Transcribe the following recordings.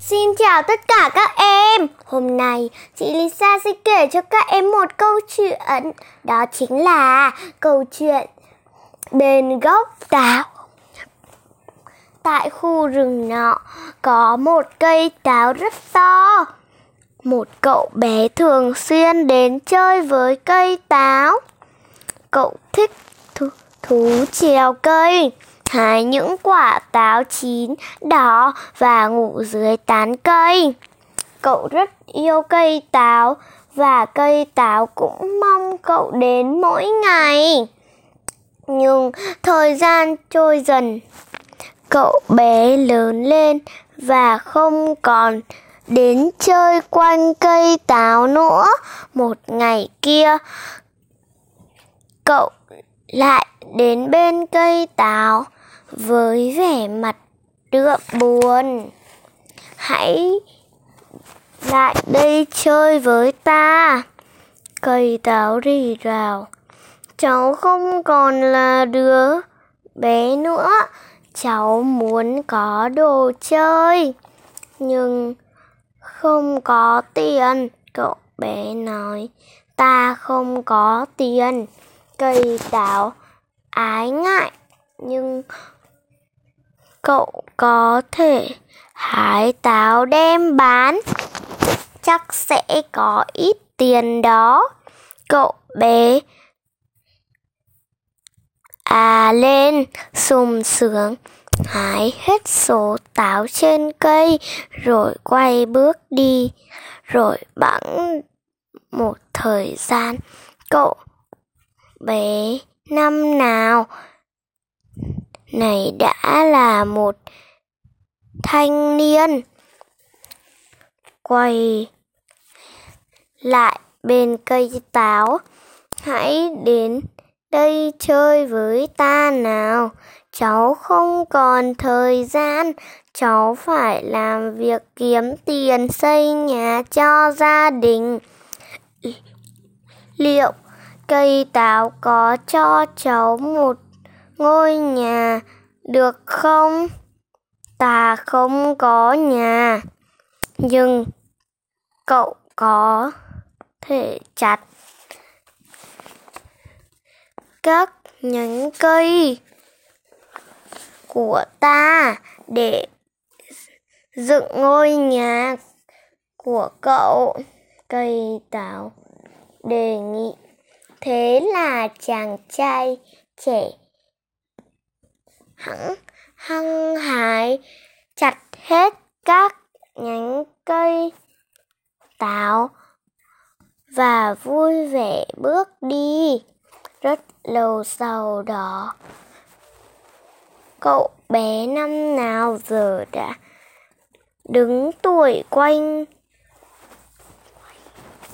Xin chào tất cả các em. Hôm nay chị Lisa sẽ kể cho các em một câu chuyện, đó chính là câu chuyện bên gốc táo. Tại khu rừng nọ có một cây táo rất to. Một cậu bé thường xuyên đến chơi với cây táo. Cậu thích thú, thú trèo cây hái những quả táo chín đỏ và ngủ dưới tán cây. Cậu rất yêu cây táo và cây táo cũng mong cậu đến mỗi ngày. Nhưng thời gian trôi dần, cậu bé lớn lên và không còn đến chơi quanh cây táo nữa. Một ngày kia, cậu lại đến bên cây táo với vẻ mặt đượm buồn. Hãy lại đây chơi với ta. Cây táo rì rào. Cháu không còn là đứa bé nữa. Cháu muốn có đồ chơi. Nhưng không có tiền. Cậu bé nói. Ta không có tiền. Cây táo ái ngại, nhưng cậu có thể hái táo đem bán. Chắc sẽ có ít tiền đó. Cậu bé à lên, sùng sướng, hái hết số táo trên cây, rồi quay bước đi, rồi bẵng một thời gian. Cậu bé năm nào? Này đã là một thanh niên. Quay lại bên cây táo. Hãy đến đây chơi với ta nào. Cháu không còn thời gian. Cháu phải làm việc kiếm tiền xây nhà cho gia đình. Liệu cây táo có cho cháu một ngôi nhà được không? Ta không có nhà. Nhưng cậu có thể chặt các nhánh cây của ta để dựng ngôi nhà của cậu. Cây táo đề nghị thế là chàng trai trẻ hẳn, hăng hái, chặt hết các nhánh cây táo và vui vẻ bước đi. Rất lâu sau đó, cậu bé năm nào giờ đã đứng tuổi quanh,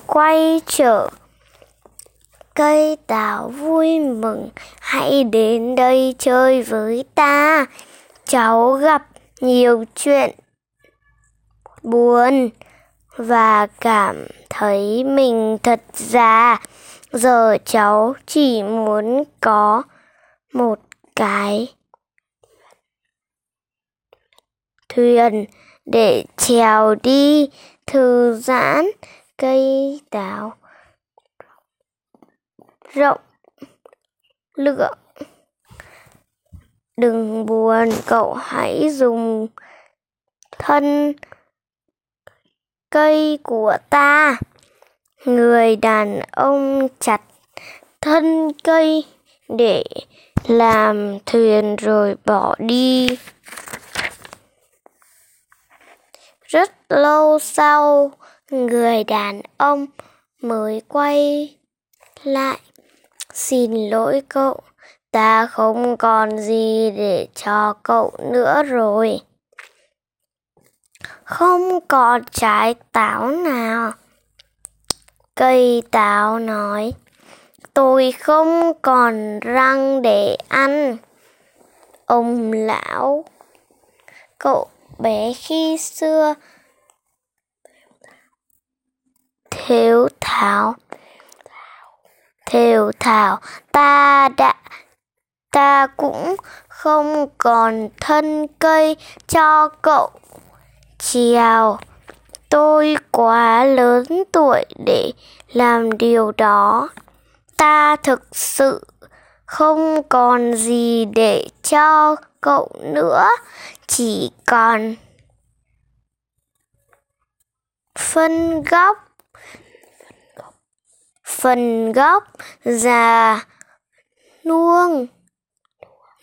quay trở cây táo vui mừng, hãy đến đây chơi với ta. Cháu gặp nhiều chuyện buồn và cảm thấy mình thật già. Giờ cháu chỉ muốn có một cái thuyền để trèo đi, thư giãn cây táo rộng. Lượng đừng buồn, cậu hãy dùng thân cây của ta. Người đàn ông chặt thân cây để làm thuyền rồi bỏ đi. Rất lâu sau, người đàn ông mới quay lại xin lỗi cậu, ta không còn gì để cho cậu nữa rồi. Không còn trái táo nào, cây táo nói. Tôi không còn răng để ăn, ông lão. Cậu bé khi xưa, thiếu tháo thều thào ta đã, ta cũng không còn thân cây cho cậu. Chiều tôi quá lớn tuổi để làm điều đó. Ta thực sự không còn gì để cho cậu nữa, chỉ còn phân góc phần gốc già nuông.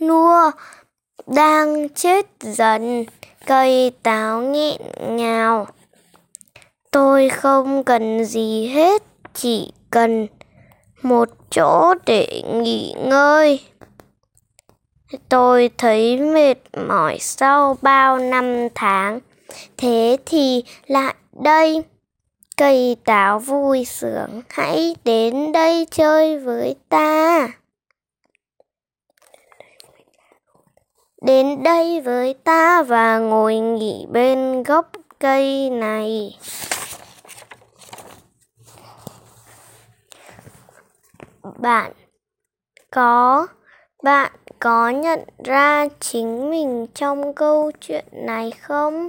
Nua đang chết dần, cây táo nghẹn ngào. Tôi không cần gì hết, chỉ cần một chỗ để nghỉ ngơi. Tôi thấy mệt mỏi sau bao năm tháng. Thế thì lại đây cây táo vui sướng, hãy đến đây chơi với ta. Đến đây với ta và ngồi nghỉ bên gốc cây này. Bạn có bạn có nhận ra chính mình trong câu chuyện này không?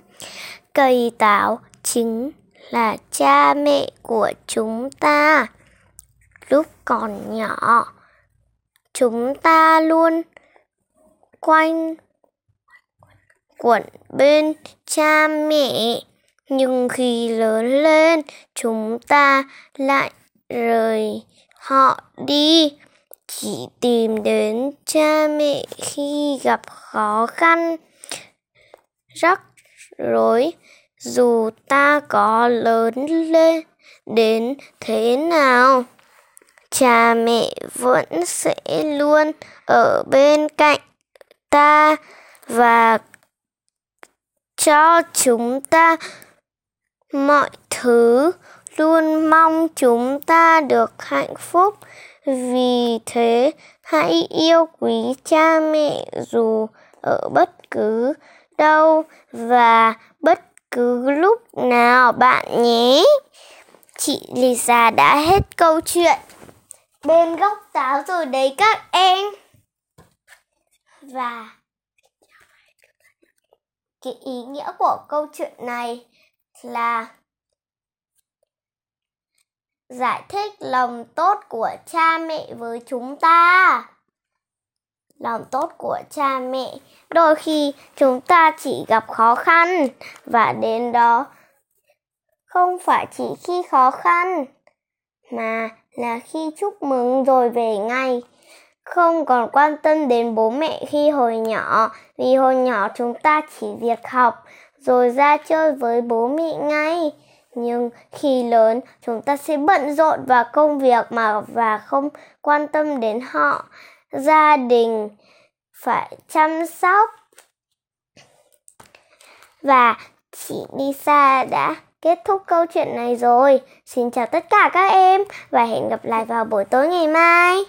Cây táo chính là cha mẹ của chúng ta. Lúc còn nhỏ, chúng ta luôn quanh quẩn bên cha mẹ. Nhưng khi lớn lên, chúng ta lại rời họ đi. Chỉ tìm đến cha mẹ khi gặp khó khăn, rắc rối dù ta có lớn lên đến thế nào, cha mẹ vẫn sẽ luôn ở bên cạnh ta và cho chúng ta mọi thứ. Luôn mong chúng ta được hạnh phúc. Vì thế, hãy yêu quý cha mẹ dù ở bất cứ đâu và bất cứ lúc nào bạn nhé. Chị Lisa đã hết câu chuyện. Bên góc táo rồi đấy các em. Và cái ý nghĩa của câu chuyện này là giải thích lòng tốt của cha mẹ với chúng ta lòng tốt của cha mẹ. Đôi khi chúng ta chỉ gặp khó khăn, và đến đó không phải chỉ khi khó khăn, mà là khi chúc mừng rồi về ngay. Không còn quan tâm đến bố mẹ khi hồi nhỏ, vì hồi nhỏ chúng ta chỉ việc học, rồi ra chơi với bố mẹ ngay. Nhưng khi lớn, chúng ta sẽ bận rộn vào công việc mà, và không quan tâm đến họ gia đình phải chăm sóc và chị Lisa đã kết thúc câu chuyện này rồi. Xin chào tất cả các em và hẹn gặp lại vào buổi tối ngày mai.